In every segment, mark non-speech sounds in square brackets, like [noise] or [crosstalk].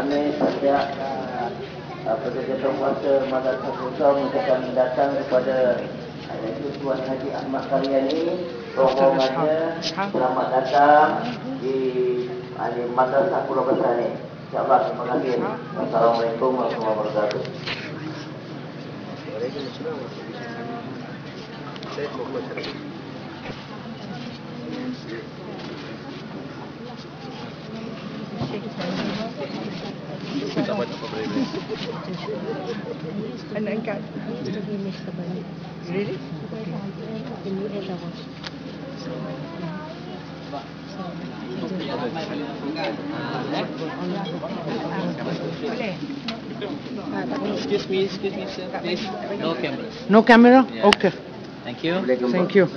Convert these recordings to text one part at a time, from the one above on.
kami setiap uh, pekerja puasa Madrasah Safuzah mengucapkan datang kepada iaitu Tuan Haji Ahmad Karyani rombongannya selamat datang di di Madrasah Pulau Besar ini. InsyaAllah terima kasih. Assalamualaikum warahmatullahi wabarakatuh. problema. [laughs] Really? Excuse me, excuse me, sir. Please, no. No camera? Yeah. Okay. Thank you. Thank you.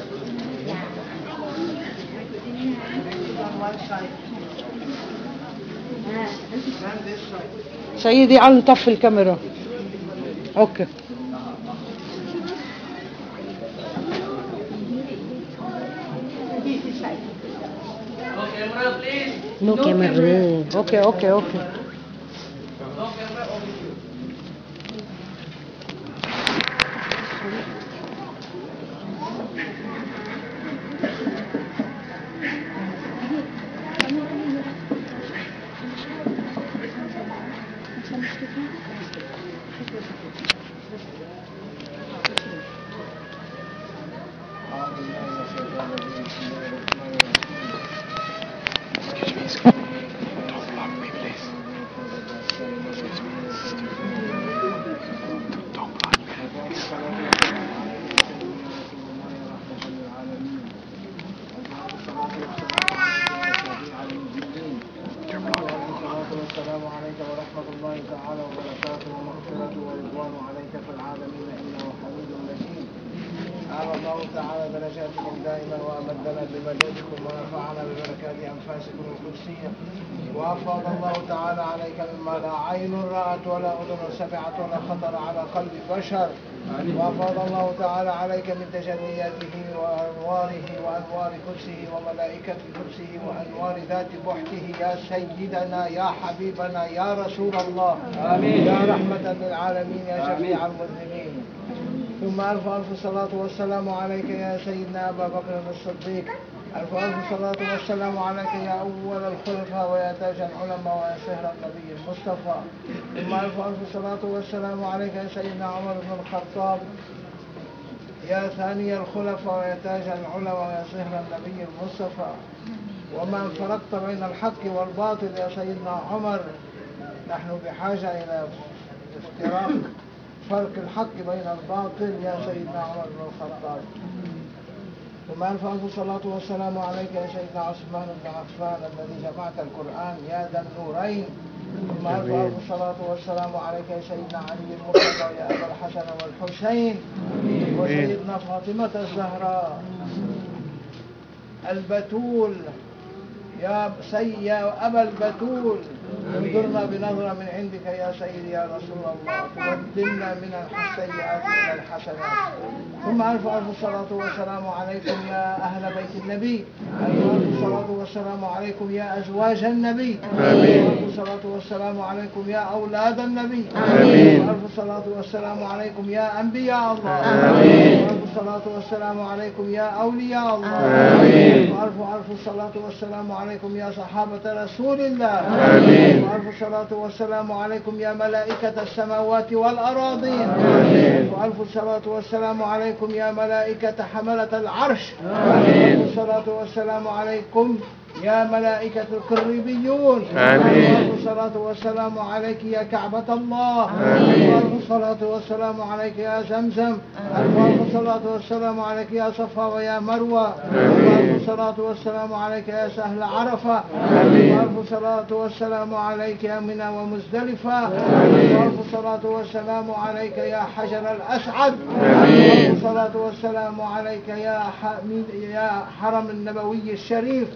And this side. سيدي علي طفي الكاميرا. أوكي. No camera. أوكي أوكي أوكي بشر وأفاض الله تعالى عليك من تجلياته وأنواره وأنوار كرسه وملائكة كرسه وأنوار ذات بحته يا سيدنا يا حبيبنا يا رسول الله. آمين. يا رحمة للعالمين يا شفيع المذنبين ثم ألف ألف صلاة والسلام عليك يا سيدنا أبا بكر الصديق. ألف ألف صلاة والسلام عليك يا أول الخلفاء ويا تاج العلماء ويا سهر النبي المصطفى. ثم ألف ألف صلاة والسلام عليك يا سيدنا عمر بن الخطاب. يا ثاني الخلفاء ويا تاج العلماء ويا سهر النبي المصطفى. ومن فرقت بين الحق والباطل يا سيدنا عمر. نحن بحاجة إلى افتراق فرق الحق بين الباطل يا سيدنا عمر بن الخطاب. ثم ألف ألف صلاة والسلام عليك يا سيدنا عثمان بن عفان الذي جمعت القرآن يا ذا النورين. ثم ألف ألف صلاة والسلام عليك يا سيدنا علي المرتضى يا أبا الحسن والحسين. وسيدنا فاطمة الزهراء. البتول. يا سي يا أبا البتول. انظرنا بنظرة من عندك يا سيدي يا رسول الله. تبدلنا من السيئات إلى الحسنات. ثم ألف ألف صلاة والسلام عليكم يا أهل بيت النبي. ألف ألف صلاة والسلام عليكم يا أزواج النبي. آمين. ألف صلاة والسلام عليكم يا أولاد النبي. آمين. ألف صلاة والسلام عليكم يا أنبياء الله. آمين. ألف صلاة والسلام عليكم يا أولياء الله آمين. وألف ألف صلاة والسلام عليكم يا صحابة رسول الله آمين. وألف صلاة والسلام عليكم يا ملائكة السماوات والأراضين آمين. وألف صلاة والسلام عليكم يا ملائكة حملة العرش آمين. وألف صلاة والسلام عليكم يا ملائكة الكريبيون آمين. وألف صلاة والسلام عليك يا كعبة الله. آمين. وألف صلاة والسلام عليك يا زمزم. وألف صلاة والسلام عليك يا صفا ويا مروة. وألف صلاة والسلام عليك يا سهل عرفة. وألف صلاة والسلام عليك يا منى ومزدلفة. وألف صلاة والسلام عليك يا حجر الأسعد. وألف صلاة والسلام عليك يا حرم النبوي الشريف.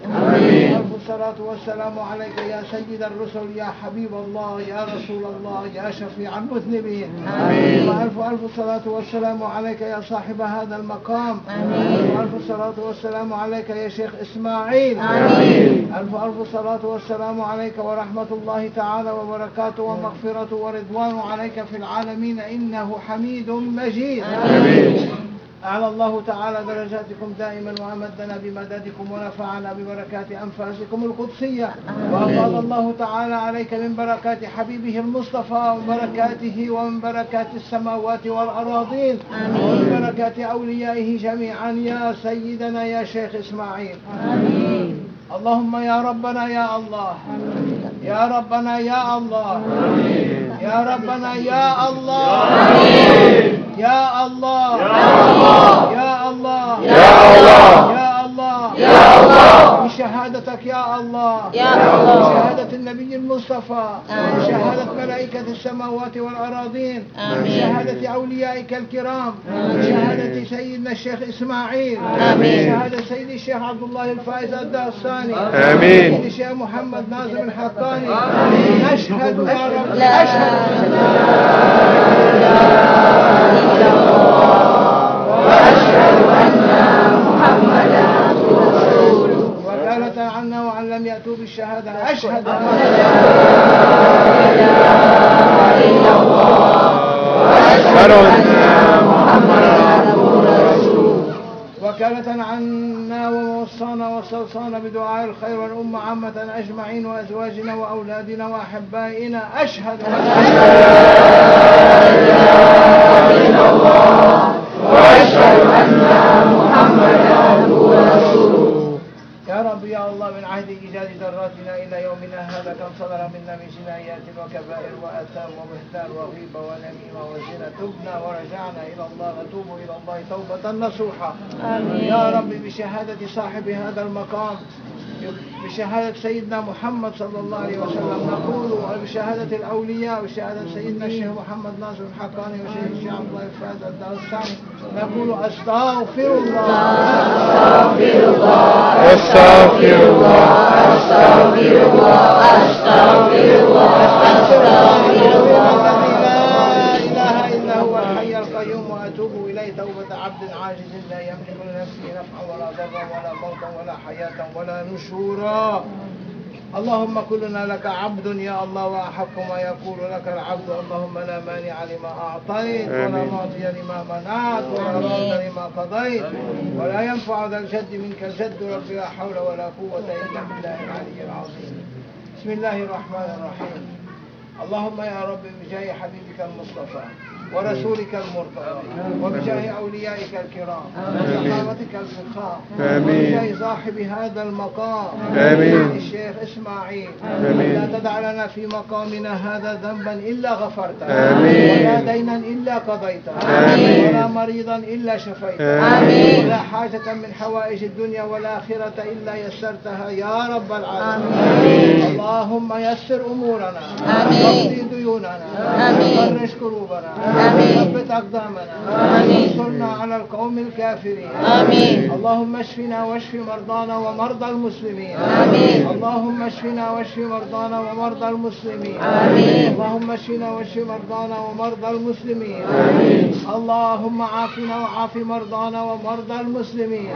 ألف الصلاة والسلام عليك يا سيد الرسل يا حبيب الله يا رسول الله يا شفيع المذنبين. آمين. وألف ألف الصلاة والسلام عليك يا صاحب هذا المقام. آمين. ألف الصلاة والسلام عليك يا شيخ إسماعيل. آمين. ألف ألف الصلاة والسلام عليك ورحمة الله تعالى وبركاته ومغفرة ورضوان عليك في العالمين إنه حميد مجيد. آمين. أعلى الله تعالى درجاتكم دائما وأمدنا بمددكم ونفعنا ببركات أنفاسكم القدسية. وأفاض الله تعالى عليك من بركات حبيبه المصطفى وبركاته ومن بركات السماوات والأراضين. ومن بركات أوليائه جميعا يا سيدنا يا شيخ إسماعيل. آمين. اللهم يا ربنا يا الله. يا ربنا يا الله. يا ربنا يا الله يا الله يا الله يا الله يا الله يا الله. بشهادتك يا الله. يا الله. بشهادة النبي المصطفى. بشهادة ملائكة السماوات والأراضين. بشهادة أوليائك الكرام. بشهادة سيدنا الشيخ إسماعيل. بشهادة سيدي الشيخ عبد الله الفائز الداستاني. آمين. سيدي الشيخ محمد ناظم الحقاني. أشهد يا رب لا أشهد وكالة وأن لم يأتوا بالشهادة. أشهد أن أشهد أن وكالة عنا ووصانا واستوصانا بدعاء الخير والأمة عامة أجمعين وأزواجنا وأولادنا وأحبائنا. أشهد أن يا رب يا الله من عهد إيجاد ذراتنا إلى يومنا هذا كم صدر منا من جنايات وكبائر وآثام وبهتان وغيبة ونميمة وزنا تبنا ورجعنا إلى الله نتوب إلى الله توبة نصوحة. آمين. يا رب بشهادة صاحب هذا المقام بشهادة سيدنا محمد صلى الله عليه وسلم. نقول وبشهادة الأولياء وشهادة سيدنا الشيخ محمد ناصر الحقاني وشيخ الشيخ عبد الله الفاز الدارستاني نقول أستغفر الله. أستغفر الله. الذي لا إله إلا هو الحي القيوم وأتوب إليه توبة عبد عاجز لا يملك لنفسه نفعا ولا ضرا ولا موتا ولا حياة ولا نشورا. اللهم كلنا لك عبد يا الله وأحق ما يقول لك العبد. اللهم لا مانع لما أعطيت ولا. معطي لما منعت ولا راد لما قضيت. ولا ينفع ذا الجد منك الجد رب لا حول ولا قوة إلا بالله العلي العظيم. بسم الله الرحمن الرحيم. اللهم يا رب بجاه حبيبك المصطفى. ورسولك المرتضى وبجاه أوليائك الكرام وصحابتك الفخار آمين. وبجاه صاحب هذا المقام آمين. الشيخ إسماعيل آمين. لا تدع لنا في مقامنا هذا ذنبا إلا غفرته آمين. ولا دينا إلا قضيته آمين. ولا مريضا إلا شفيته آمين. ولا حاجة من حوائج الدنيا والآخرة إلا يسرتها يا رب العالمين اللهم يسر أمورنا آمين. ديوننا آمين. فرج كروبنا آمين. ثبت أقدامنا آمين. انصرنا على القوم الكافرين آمين. اللهم اشفنا واشف مرضانا ومرضى المسلمين آمين. اللهم اشفنا واشف مرضانا ومرضى المسلمين آمين. اللهم اشفنا واشف مرضانا ومرضى المسلمين اللهم عافنا وعاف مرضانا ومرضى المسلمين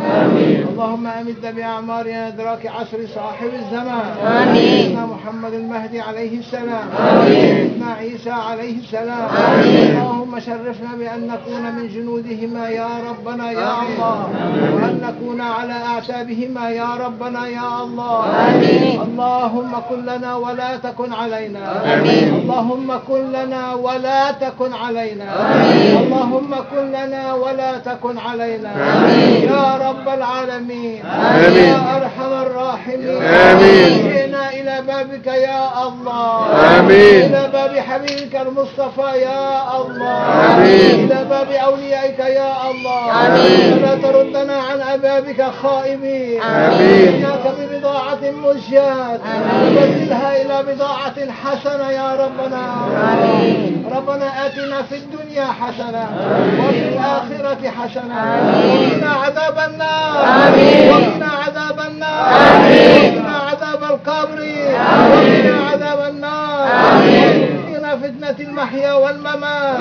اللهم أمد بأعمارنا إدراك عصر صاحب الزمان آمين. سيدنا محمد المهدي عليه السلام آمين. سيدنا عيسى عليه السلام آمين. اللهم شرفنا بأن نكون من جنودهما يا ربنا يا الله وأن نكون على اعتابهما يا ربنا يا الله آمين. اللهم كن لنا ولا تكن علينا آمين. اللهم كن لنا ولا تكن علينا آمين. اللهم كن لنا ولا تكن علينا آمين. يا رب العالمين آمين. يا أرحم الراحمين آمين. إلى بابك يا الله آمين. إلى باب حبيبك المصطفى يا الله آمين. إلى باب أوليائك يا الله آمين. ولا تردنا عن أبابك خائبين آمين. جئناك ببضاعة مزجاة وبدلها إلى بضاعة حسنة يا ربنا آمين. ربنا آتنا في الدنيا حسنة وفي الآخرة حسنة آمين. وقنا عذاب النار آمين. وقنا عذاب النار آمين. القبر وقنا عذاب النار. وقنا فتنة المحيا والممات.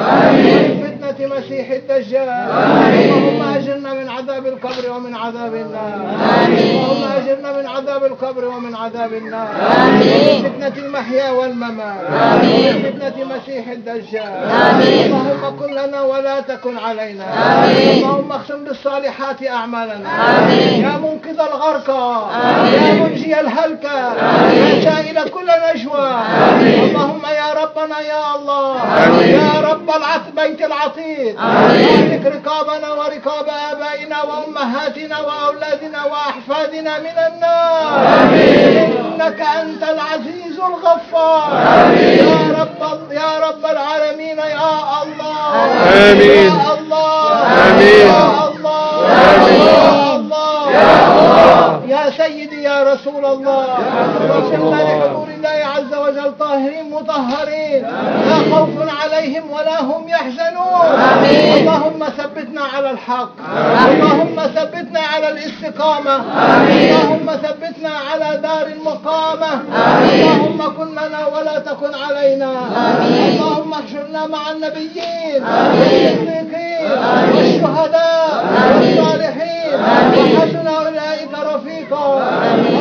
ومن مسيح الدجال. اللهم أجرنا من عذاب القبر ومن عذاب النار. اللهم أجرنا من عذاب القبر ومن عذاب النار. ومن فتنة المحيا والممات. ومن فتنة مسيح الدجال. اللهم كن لنا ولا تكن علينا. اللهم اختم بالصالحات أعمالنا. يا منقذ الغرقى. يا منجي الهلكى يا سائل كل نجوى. اللهم يا ربنا يا الله. يا رب العت بيت العتيق اهلك رقابنا ورقاب آبائنا وأمهاتنا وأولادنا وأحفادنا من النار. إنك أنت العزيز الغفار. يا رب يا رب العالمين يا الله. آمين. يا الله. آمين. يا الله. يا الله. يا الله. يا سيدي يا رسول الله. وصلنا لحضور الله. وجل طاهرين مطهرين لا خوف عليهم ولا هم يحزنون. اللهم ثبتنا على الحق. اللهم ثبتنا على الاستقامة. اللهم ثبتنا على دار المقامة. اللهم كن لنا ولا تكن علينا. اللهم احشرنا مع النبيين. والصديقين والشهداء. والصالحين. وحسن أولئك رفيقا. اللهم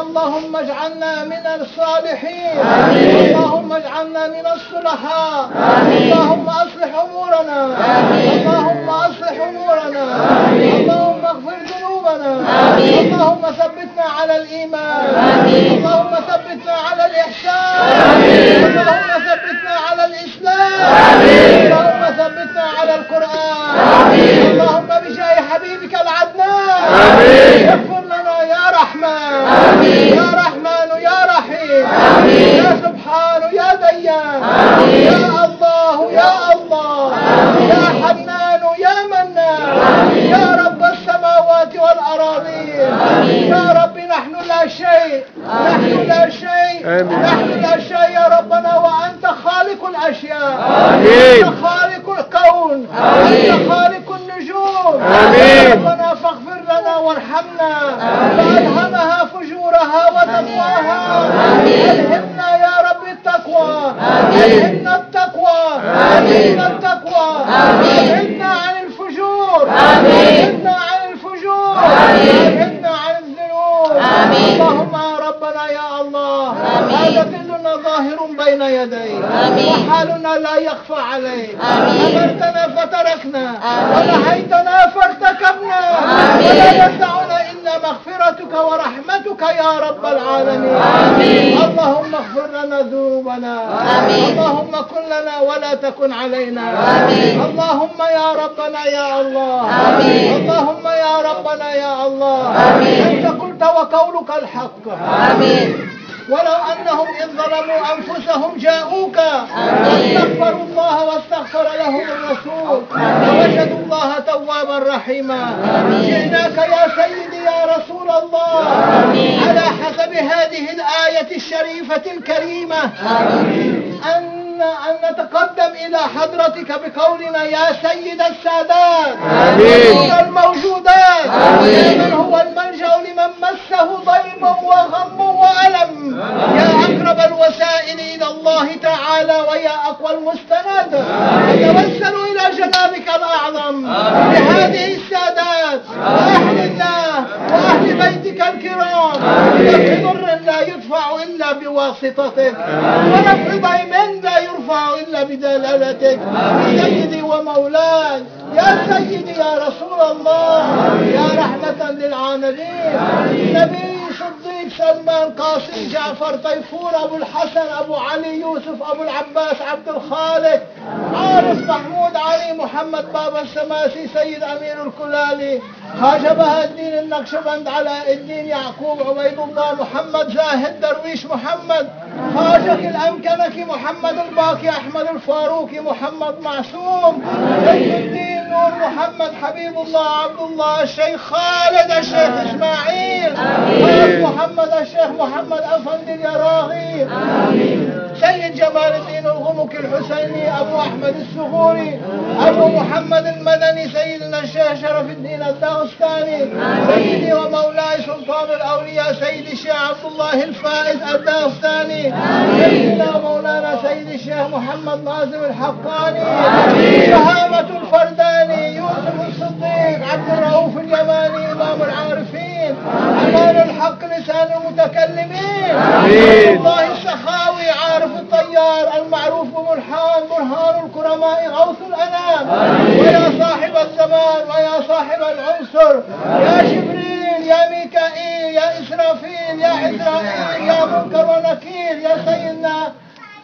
اللهم اجعلنا من الصالحين. اللهم اجعلنا من الصلحاء اللهم أصلح أمورنا. اللهم أصلح أمورنا. اللهم اغفر ذنوبنا. اللهم ثبتنا على الإيمان. اللهم ثبتنا على الاحسان اللهم ثبتنا على الاسلام اللهم ثبتنا على القران اللهم بجاه حبيبك العدنان اغفر لنا يا رحمن يا رحمن يا رحيم يا سبحان يا ديان يا الله يا الله يا حنان يا منان يا رب السماوات والأراضين يا رب نحن لا شيء نحن لا شيء آمين. نحن لا شيء يا ربنا وأنت خالق الأشياء آمين. أنت خالق الكون أنت خالق النجوم آمين. يا ربنا فاغفر لنا وارحمنا وألهمها فجورها وتقواها ألهمنا يا رب التقوى ألهمنا التقوى ألهمنا التقوى ألهمنا عن الفجور ألهمنا عن الفجور ألهمنا عن الذنوب اللهم يا ربنا يا الله هذا كلنا ظاهر بين يديك وحالنا لا يخفى عليك أمرتنا فتركنا ونهيتنا فارتكبنا ولا يدعنا إلا مغفرتك ورحمتك يا رب العالمين. اللهم اغفر لنا ذنوبنا. اللهم كن لنا ولا تكن علينا. اللهم يا ربنا يا الله. اللهم يا ربنا يا الله. أنت قلت وقولك الحق. ولو أنهم إذ ظلموا أنفسهم جاءوك واستغفروا الله واستغفر لهم الرسول ووجدوا الله توابا رحيما. جئناك يا سيدي يا رسول الله على حسب هذه الآية الشريفة الكريمة أن أن نتقدم إلى حضرتك بقولنا يا سيد السادات. آمين. الموجودات؟ يا من هو الملجأ لمن مسه ضيم وغم وألم؟ يا أقرب الوسائل إلى الله تعالى ويا أقوى المستند. نتوسل إلى جنابك الأعظم. بهذه السادات. وأهل وأهل بيتك الكرام. بنفع ضر لا يدفع إلا بواسطتك. ونفع ضيم لا يرفع إلا بدلالتك. سيدي ومولاي يا سيدي يا رسول الله يا رحمة للعالمين. نبي صديق سلمان قاسم جعفر طيفور أبو الحسن أبو علي يوسف أبو العباس عبد الخالق عارف محمود علي محمد بابا السماسي سيد أمير الكلالي. خواجة بها الدين النقشبند علاء الدين يعقوب عبيد الله محمد زاهد درويش محمد. خواجك الأمكنك محمد الباقي أحمد الفاروقي محمد معصوم. سيد الدين نور محمد حبيب الله عبد الله الشيخ خالد الشيخ إسماعيل. محمد الشيخ محمد أفندي اليراغي سيد جمال الدين الغمك الحسيني أبو أحمد السغوري أبو محمد المدني سيدنا الشيخ شرف الدين الداغستاني سيدي ومولاي سلطان الأولياء سيدي الشيخ عبد الله الفائز الداغستاني سيدنا ومولانا سيدي الشيخ محمد ناظم الحقاني شهامة الفرداني يوسف الصديق عبد الرؤوف اليماني إمام العارفين أمان الحق لسان المتكلمين. الله الطيار المعروف بملحان برهان الكرماء غوث الأنام. ويا صاحب الزمان ويا صاحب العنصر. يا جبريل يا ميكائيل يا إسرافيل يا عزرائيل يا منكر ونكير يا سيدنا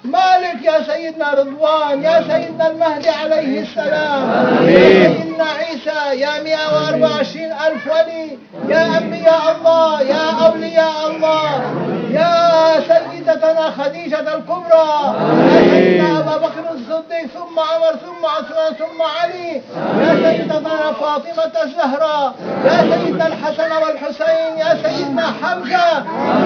مالك يا سيدنا رضوان يا سيدنا المهدي عليه السلام. يا سيدنا عيسى يا 124 ألف ولي. يا أنبياء الله يا أولياء الله. يا سيدتنا خديجة الكبرى. يا سيدنا أبا بكر الصديق ثم عمر ثم عثمان ثم علي. يا سيدتنا فاطمة الزهراء. يا سيدنا الحسن والحسين. يا سيدنا حمزة.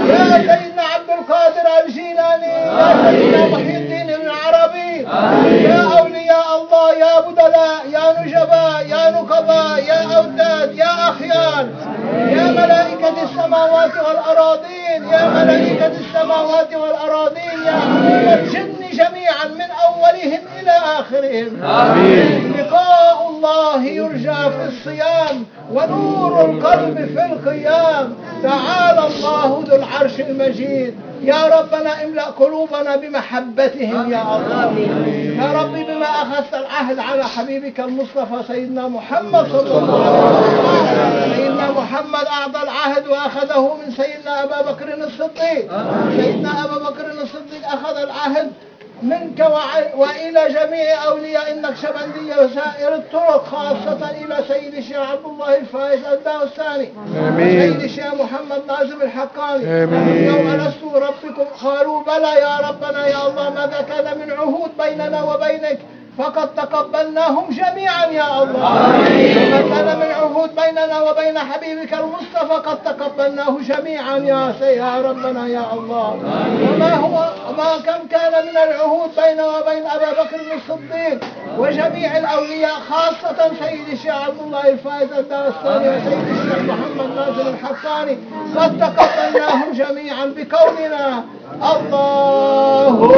يا سيدنا عبد القادر الجيلاني. يا سيدنا محي الدين ابن عربي يا الله يا بدلاء يا نجباء يا نقباء يا أوداد يا أخيار يا ملائكة السماوات والأراضين يا ملائكة السماوات والأراضين يا أهل الجن جميعا من أولهم إلى آخرهم. آمين. لقاء الله يرجى في الصيام ونور القلب في القيام. تعالى الله ذو العرش المجيد. يا ربنا املأ قلوبنا بمحبتهم يا الله. يا ربي بما أخذت العهد على حبيبك المصطفى سيدنا محمد صلى الله عليه وسلم. سيدنا محمد أعطى العهد وأخذه من سيدنا أبا بكر الصديق. سيدنا أبا بكر الصديق أخذ العهد منك وإلى جميع أولياء النقشبندية وسائر الطرق خاصة إلى سيد الشيخ عبد الله الفائز الداوستاني آمين. سيد الشيخ محمد نازم الحقاني آمين. يوم ألست ربكم قالوا بلى يا ربنا يا الله ماذا كان من عهود بيننا وبينك فقد تقبلناهم جميعا يا الله. وما كان من عهود بيننا وبين حبيبك المصطفى قد تقبلناه جميعا يا يا ربنا يا الله. وما هو ما كم كان من العهود بيننا وبين أبا بكر الصديق وجميع الأولياء خاصة سيد الشيخ عبد الله الفائز الدارستاني وسيد الشيخ محمد ناصر الحقاني قد تقبلناهم جميعا بكوننا. الله.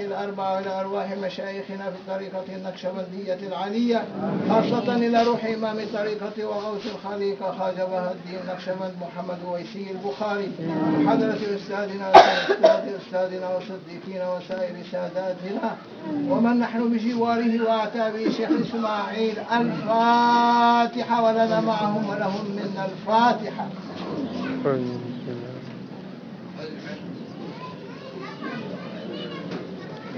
الأربعة وإلى أرواح مشايخنا في الطريقة النقشبندية العلية خاصة إلى روح إمام الطريقة وغوث الخليقة خواجة الدين نقشبند محمد ويسي البخاري وحضرة أستاذنا وأستاذ أستاذنا وصديقنا وسائر ساداتنا. ومن نحن بجواره وأعتابه شيخ إسماعيل الفاتحة ولنا معهم ولهم منا الفاتحة.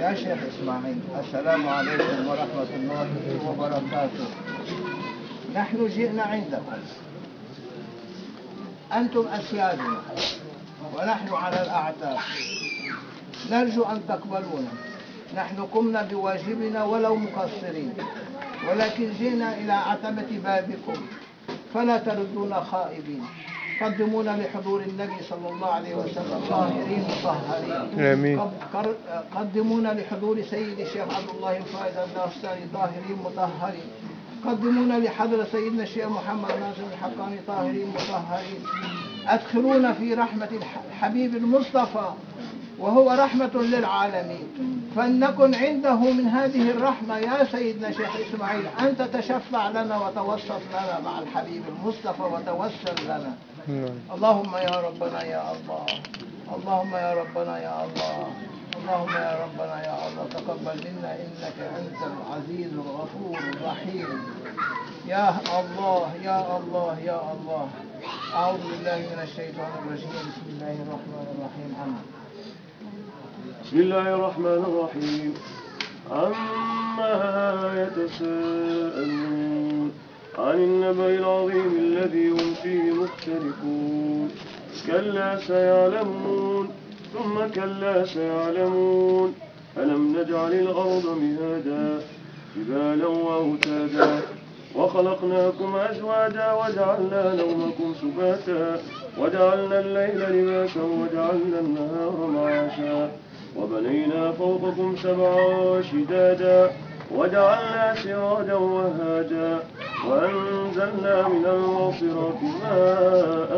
يا شيخ إسماعيل السلام عليكم ورحمة الله وبركاته. نحن جئنا عندكم. أنتم أسيادنا ونحن على الأعتاب. نرجو أن تقبلونا. نحن قمنا بواجبنا ولو مقصرين ولكن جئنا إلى عتبة بابكم فلا تردونا خائبين. قدمونا لحضور النبي صلى الله عليه وسلم. طاهرين مطهرين قدمونا لحضور سيد الشيخ عبد الله الفائز الداستاني طاهرين مطهرين. قدمونا لحضرة سيدنا الشيخ محمد ناصر الحقاني. طاهرين مطهرين. أدخلونا في رحمة الح- الحبيب المصطفى. وهو رحمة للعالمين. فلنكن عنده من هذه الرحمة يا سيدنا شيخ إسماعيل أن تتشفع لنا وتوسط لنا مع الحبيب المصطفى وتوسل لنا. اللهم يا ربنا يا الله اللهم يا ربنا يا الله اللهم يا ربنا يا الله تقبل منا إنك أنت العزيز الغفور الرحيم. يا الله يا الله يا الله. أعوذ بالله من الشيطان الرجيم. بسم الله الرحمن الرحيم. امين بسم الله الرحمن الرحيم. أما يتساءلون عن النبأ العظيم الذي هم فيه مختلفون كلا سيعلمون ثم كلا سيعلمون. ألم نجعل الأرض مهادا جبالا وأوتادا. وخلقناكم أزواجا وجعلنا نومكم سباتا. وجعلنا الليل لباسا وجعلنا النهار معاشا. وبنينا فوقكم سبعا شدادا وجعلنا سراجا وهاجا وأنزلنا من المعصرات ماء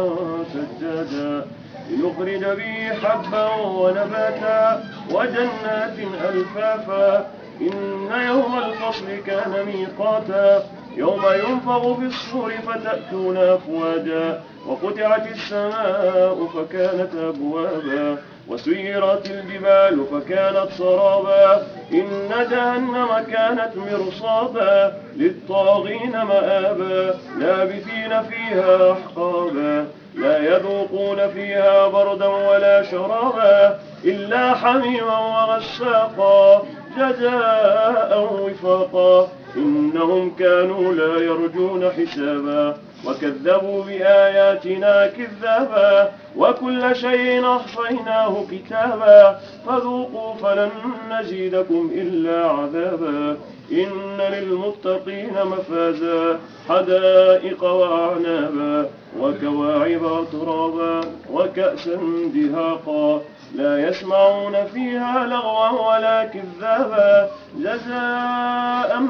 ثجاجا لنخرج به حبا ونباتا وجنات ألفافا إن يوم الفصل كان ميقاتا يوم ينفغ في الصور فتأتون أفواجا وفتحت السماء فكانت أبوابا وسيرت الجبال فكانت سرابا. إن جهنم كانت مرصادا للطاغين مآبا لابثين فيها أحقابا. لا يذوقون فيها بردا ولا شرابا إلا حميما وغساقا جزاء وفاقا. إنهم كانوا لا يرجون حسابا وكذبوا بآياتنا كذابا وكل شيء أحصيناه كتابا فذوقوا فلن نزيدكم إلا عذابا إن للمتقين مفازا حدائق وأعنابا وكواعب أترابا وكأسا دهاقا لا يسمعون فيها لغوا ولا كذابا جزاء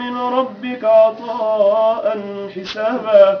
من ربك عطاء حسابا.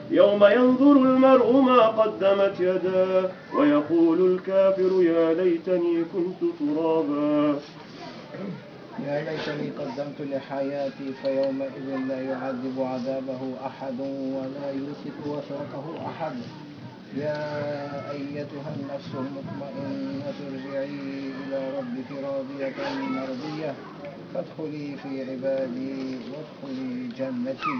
يوم ينظر المرء ما قدمت يداه ويقول الكافر يا ليتني كنت ترابا. يا ليتني قدمت لحياتي فيومئذ لا يعذب عذابه أحد ولا يوثق وثاقه أحد. يا أيتها النفس المطمئنة ارجعي إلى ربك راضية مرضية. فادخلي في عبادي وادخلي جنتي.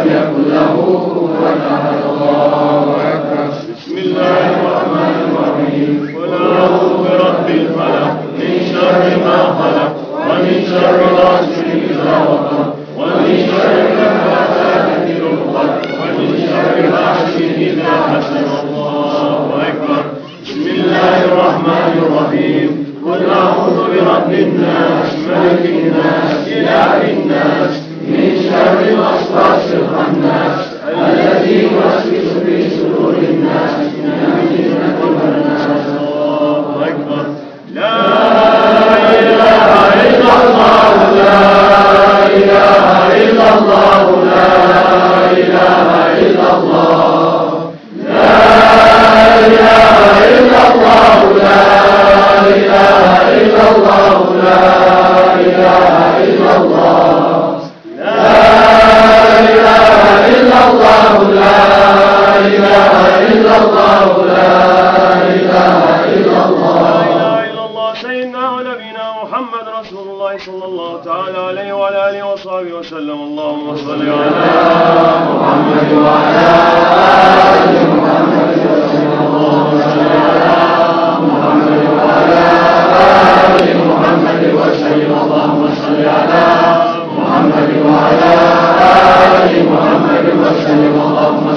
ولم يكن له كفوا من شر ما خلق ومن شر غاسق إذا وقب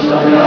Shabbat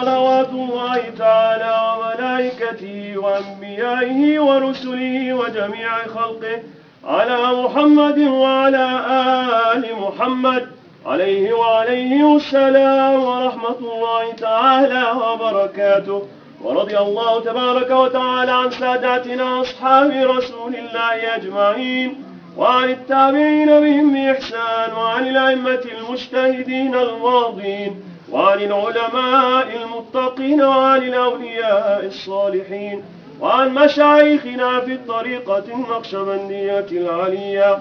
صلوات الله تعالى وملائكته وأنبيائه ورسله وجميع خلقه على محمد وعلى آل محمد عليه وعليه السلام ورحمة الله تعالى وبركاته. ورضي الله تبارك وتعالى عن ساداتنا أصحاب رسول الله أجمعين وعن التابعين بهم بإحسان وعن الأئمة المجتهدين الماضين وعن العلماء المتقين وعن الأولياء الصالحين وعن مشايخنا في الطريقة النقشبندية العلية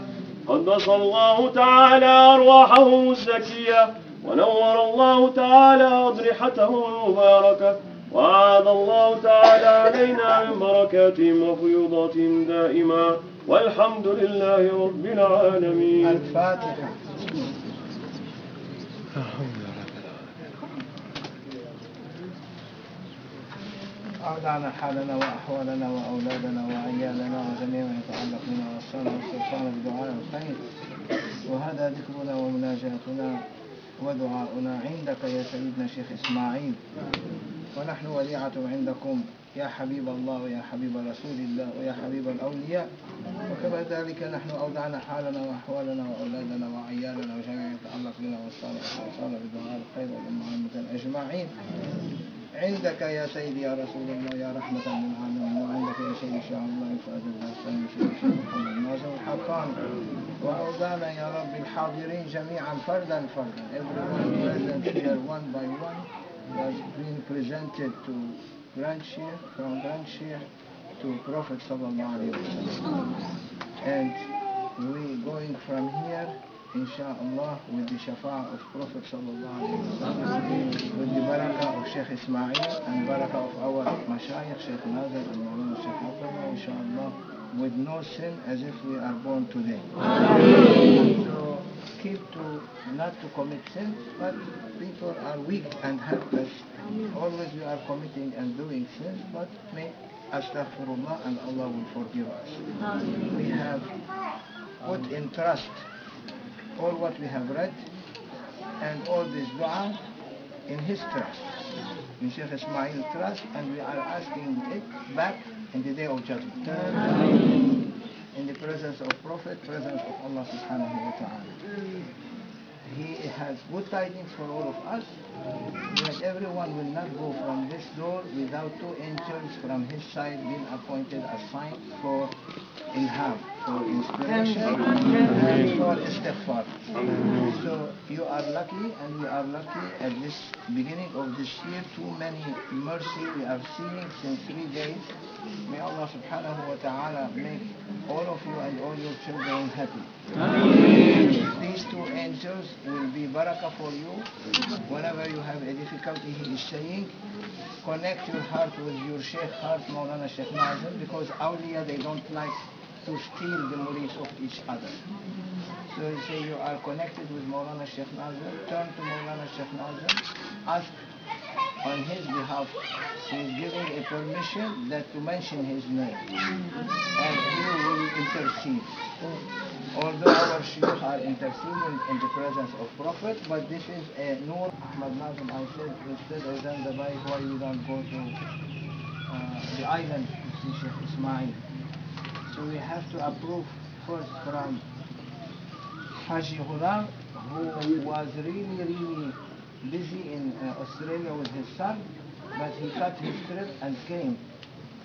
قدس الله تعالى أرواحهم الزكية ونور الله تعالى أضرحتهم المباركة. وأعاد الله تعالى علينا من بركاتهم وفيوضاتهم دائما والحمد لله رب العالمين. الفاتحة. أوضعنا حالنا وأحوالنا وأولادنا وعيالنا وجميع ما يتعلق بنا والصلاة والاستغفار بدعاء الخير. وهذا ذكرنا ومناجاتنا ودعاؤنا عندك يا سيدنا شيخ إسماعيل. ونحن وديعة عندكم يا حبيب الله ويا حبيب رسول الله ويا حبيب الأولياء. وكما ذلك نحن أودعنا حالنا وأحوالنا وأولادنا وعيالنا وجميع ما يتعلق بنا والصالح والصالح بدعاء الخير والأمة أجمعين. عندك يا سيدي يا رسول الله يا رحمة للعالمين وعندك يا سيدي شاء الله فؤاد الحسين وسيدي شيخ محمد ناصر الحقاني وأوزعنا يا رب الحاضرين جميعا فردا فردا everyone present here one by one was being presented to Grand Sheikh from Grand Sheikh to Prophet sallallahu alaihi wasallam and we going from here inshallah with the shafa of Prophet sallallahu with the barakah of Sheikh Ismail and barakah of our mashayikh Sheikh Nazir and Maulana Sheikh Abdullah inshallah with no sin as if we are born today. So keep to not to commit sins, but people are weak and helpless. Always we are committing and doing sins, but make astaghfirullah and Allah will forgive us. We have put in trust all what we have read and all this dua in his trust, in Sheikh Ismail trust, and we are asking it back in the day of judgment. In the presence of Prophet, presence of Allah subhanahu wa ta'ala. He has good tidings for all of us that everyone will not go from this door without two angels from his side being appointed as sign for ilham, for inspiration and for istighfar. So you are lucky and we are lucky at this beginning of this year. Too many mercy we are seeing since three days. May Allah subhanahu wa ta'ala make all of you and all your children happy. These two angels will be barakah for you. Whenever you have a difficulty, he is saying, connect your heart with your Sheikh heart, Maulana Sheikh Nazim, because awliya, they don't like to steal the murids of each other. So you say you are connected with Maulana Sheikh Nazim, turn to Maulana Sheikh Nazim, ask on his behalf, he is giving a permission that to mention his name. And he will intercede. Although our Shaykh are interceding in the presence of Prophet, but this is a Nur Ahmad Nazim. I said instead of bike, why we don't go to uh, the island see Sheikh Ismail. So we have to approve first from Haji Ghulam, who was really, really busy in uh, Australia with his son, but he cut his trip and came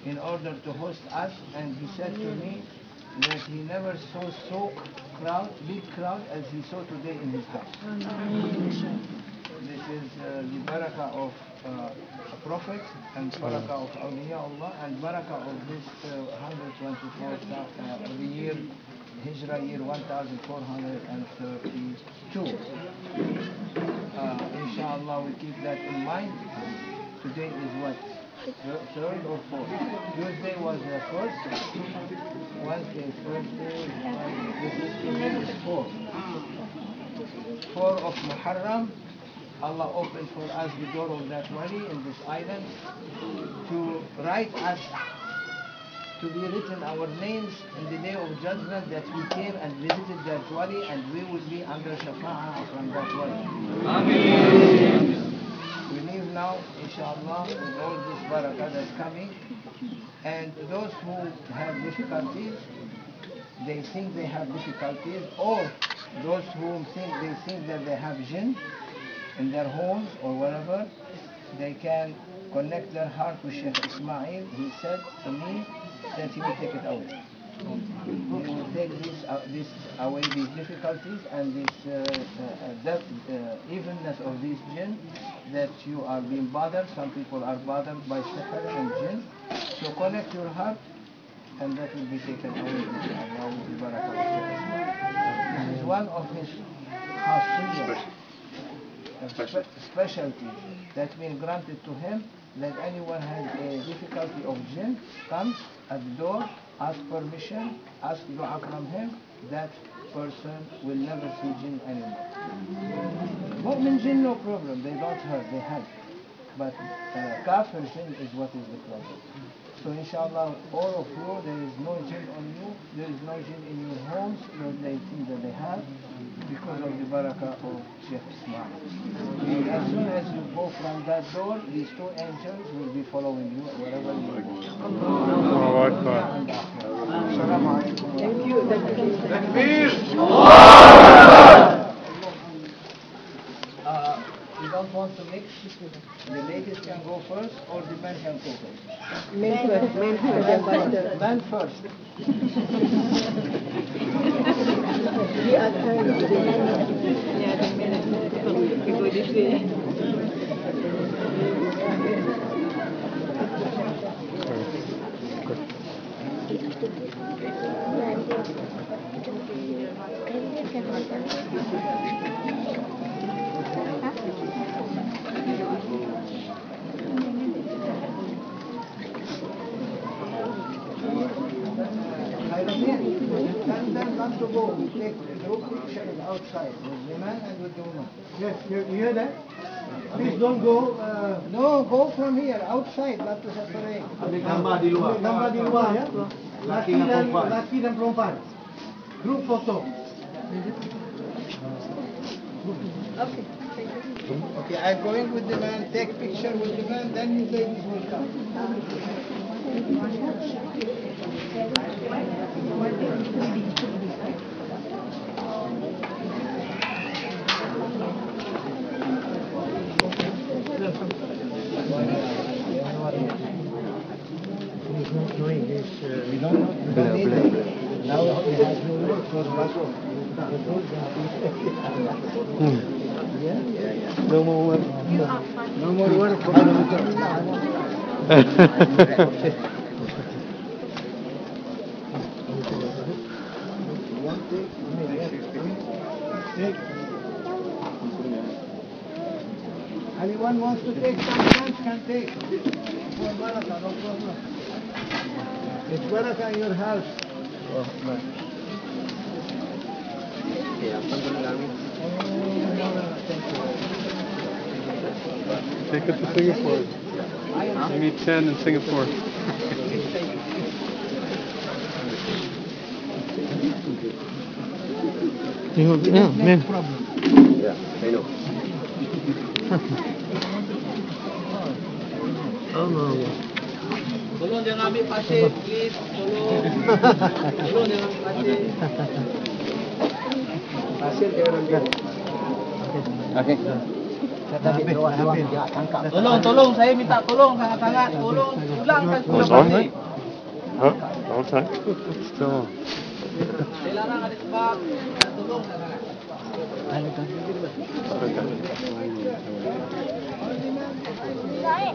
in order to host us, and he said to me, that he never saw so crowd, big crowd as he saw today in his house. This is uh, the barakah of uh, a prophet and barakah of Allah and barakah of this uh, 124th uh, year Hijrah year 1432. Uh, inshallah we keep that in mind. Today is what? Thir- Third or fourth? Tuesday was the first. Wednesday, Thursday. This is four. Four of Muharram. Allah opened for us the door of that valley in this island to write us to be written our names in the day of judgment that we came and visited that valley and we will be under shafa'ah from that valley. We leave now, inshallah, with all this barakah that's coming. And those who have difficulties, they think they have difficulties, or those who think they think that they have jinn in their homes or wherever, they can connect their heart with Sheikh Ismail. He said to me that he will take it away. He will take this, uh, this away, these difficulties and this uh, uh, uh, evenness of these jinn that you are being bothered. Some people are bothered by sihr and jinn. So connect your heart and that will be taken away. This is one of his khasiyah, specialty that's been granted to him that anyone has a difficulty of jinn comes at the door, ask permission, ask dua from him, that person will never see jinn anymore. Mu'min jinn no problem, they don't hurt, they help. But uh, kafir jinn is what is the problem. So inshallah, all of you, there is no jinn on you, there is no jinn in your homes, they think that they have, because of the barakah of Sheikh Ismail. As soon as you go from that door, these two angels will be following you wherever you go. Allahu Akbar. Assalamu. Thank you. Thank you. Uh, you don't want to mix? The ladies can go first or the men can go first? Men first. Men first. Ambassador. Men first. [laughs] comfortable are kind. Yeah, the men. We go this way. Khairuddin, tell them not to go. We take group pictures outside with the man and with the woman. Yes, you, you hear that? Please don't go. Uh, No, go from here, outside, not to separate. ambil gambar di luar. Gambar di luar ya. Laki dan. Laki dan perempuan. Group foto. Okay, I'm going with the man, take picture with the man, then you ladies will come. We don't. We don't need. Now has no for. Yeah, yeah, yeah. No more work. No more work for. Anyone wants to take some chance can take. It's better than your house. Oh, no. Take it to Singapore. Huh? You need 10 in Singapore. you know, yeah, man. Yeah, I know. পাশে please Oke. Tolong, tolong, saya minta tolong sangat-sangat, tolong pulangkan sudah pasti. Hah? Tolong saya. So. Dilarang tolong. sebab, tolong sangat. Baik.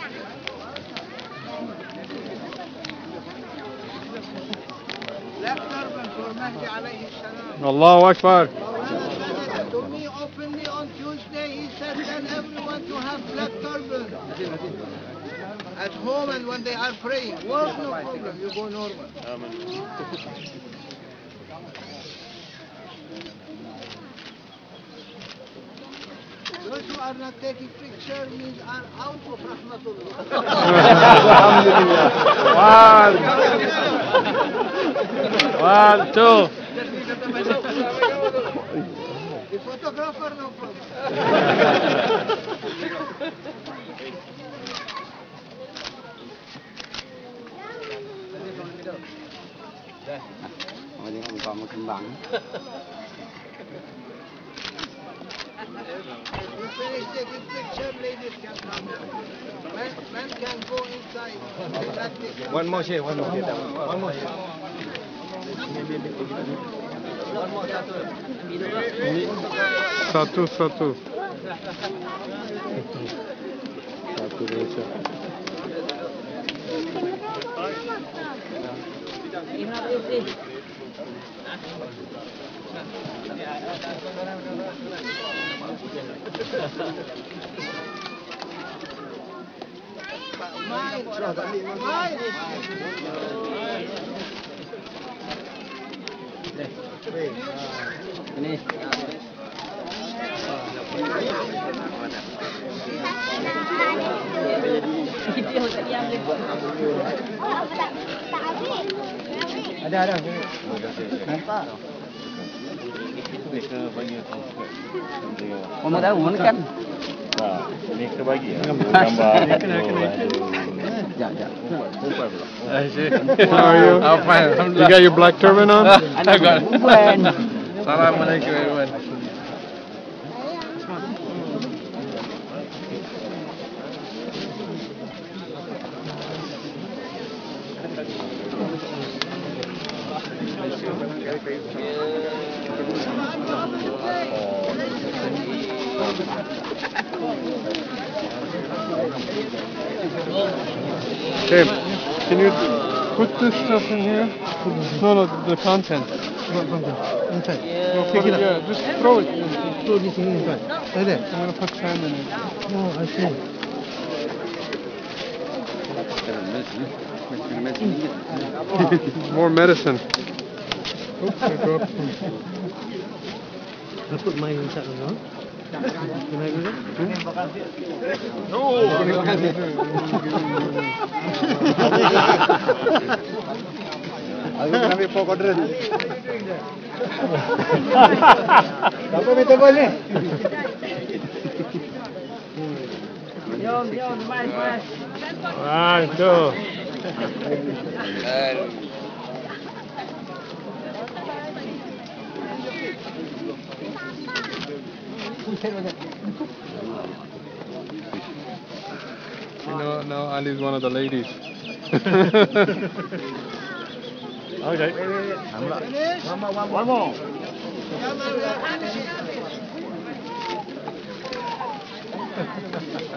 Allahu Akbar. To me openly on Tuesday, he said, tell everyone to have black turban. At home and when they are praying. Work, no problem, you go normal. Those who are not taking picture means are out of Rahmatullah. One, two. The photographer no problem. kembang. One more here, one more here, one more here. Satu satu. Mai. Mai. ini ada ada kenapa kamu tahu kan Ni kita bagi How are you? I'm fine. You got your black turban on? [laughs] I got. Assalamualaikum everyone. Okay. Can you put this stuff in here? No, no, the content. Inside. No, put it, yeah, just throw it. Throw this in inside. Like that. I'm gonna put sand in it. Oh, I see. [laughs] More medicine. Oops, I dropped some. I put mine inside as well. Can I do that? Aku [laughs] nak [laughs] அது நம்ம இப்போ கொண்டுறது அப்போ மித்த போலே Alto. You know, now is one of the ladies. [laughs] Okay. One more. One more. One more.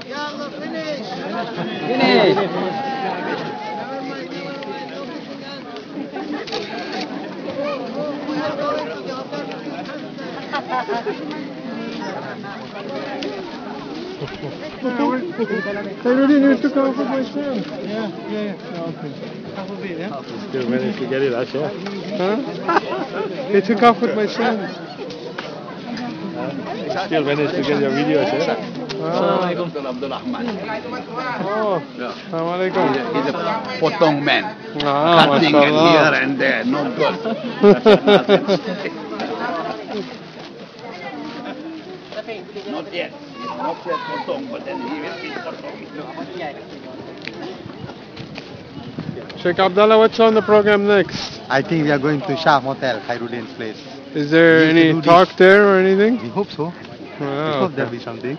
Yalla, finish. Finish. finish. To. I really need to come with my son. Yeah, yeah, yeah. Okay. Half of it, yeah? Still managed to get it, Asha. Huh? They took off with my son. Still managed to get your video, Asha. Assalamualaikum Abdul Rahman. Oh, Assalamualaikum. He's a potong man. Ah, Cutting and here and there, no good. Not yet. Not yet potong, but then he will be potong. Sheikh Abdullah, what's on the program next? I think we are going to Shah Hotel, Khairuddin's place. Is there any do this. talk there or anything? We hope so. we Oh, hope there'll be something.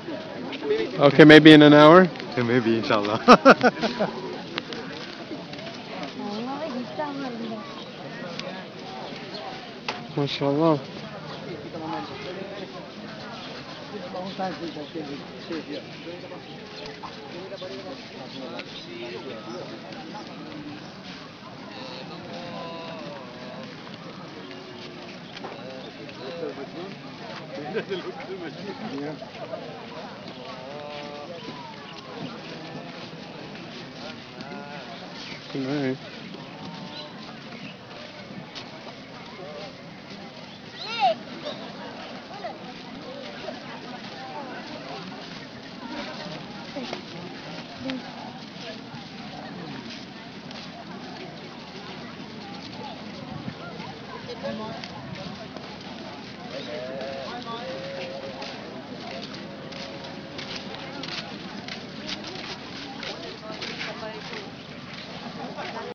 okay, maybe in an hour. Yeah, maybe, inshallah. [laughs] MashaAllah. Tonight.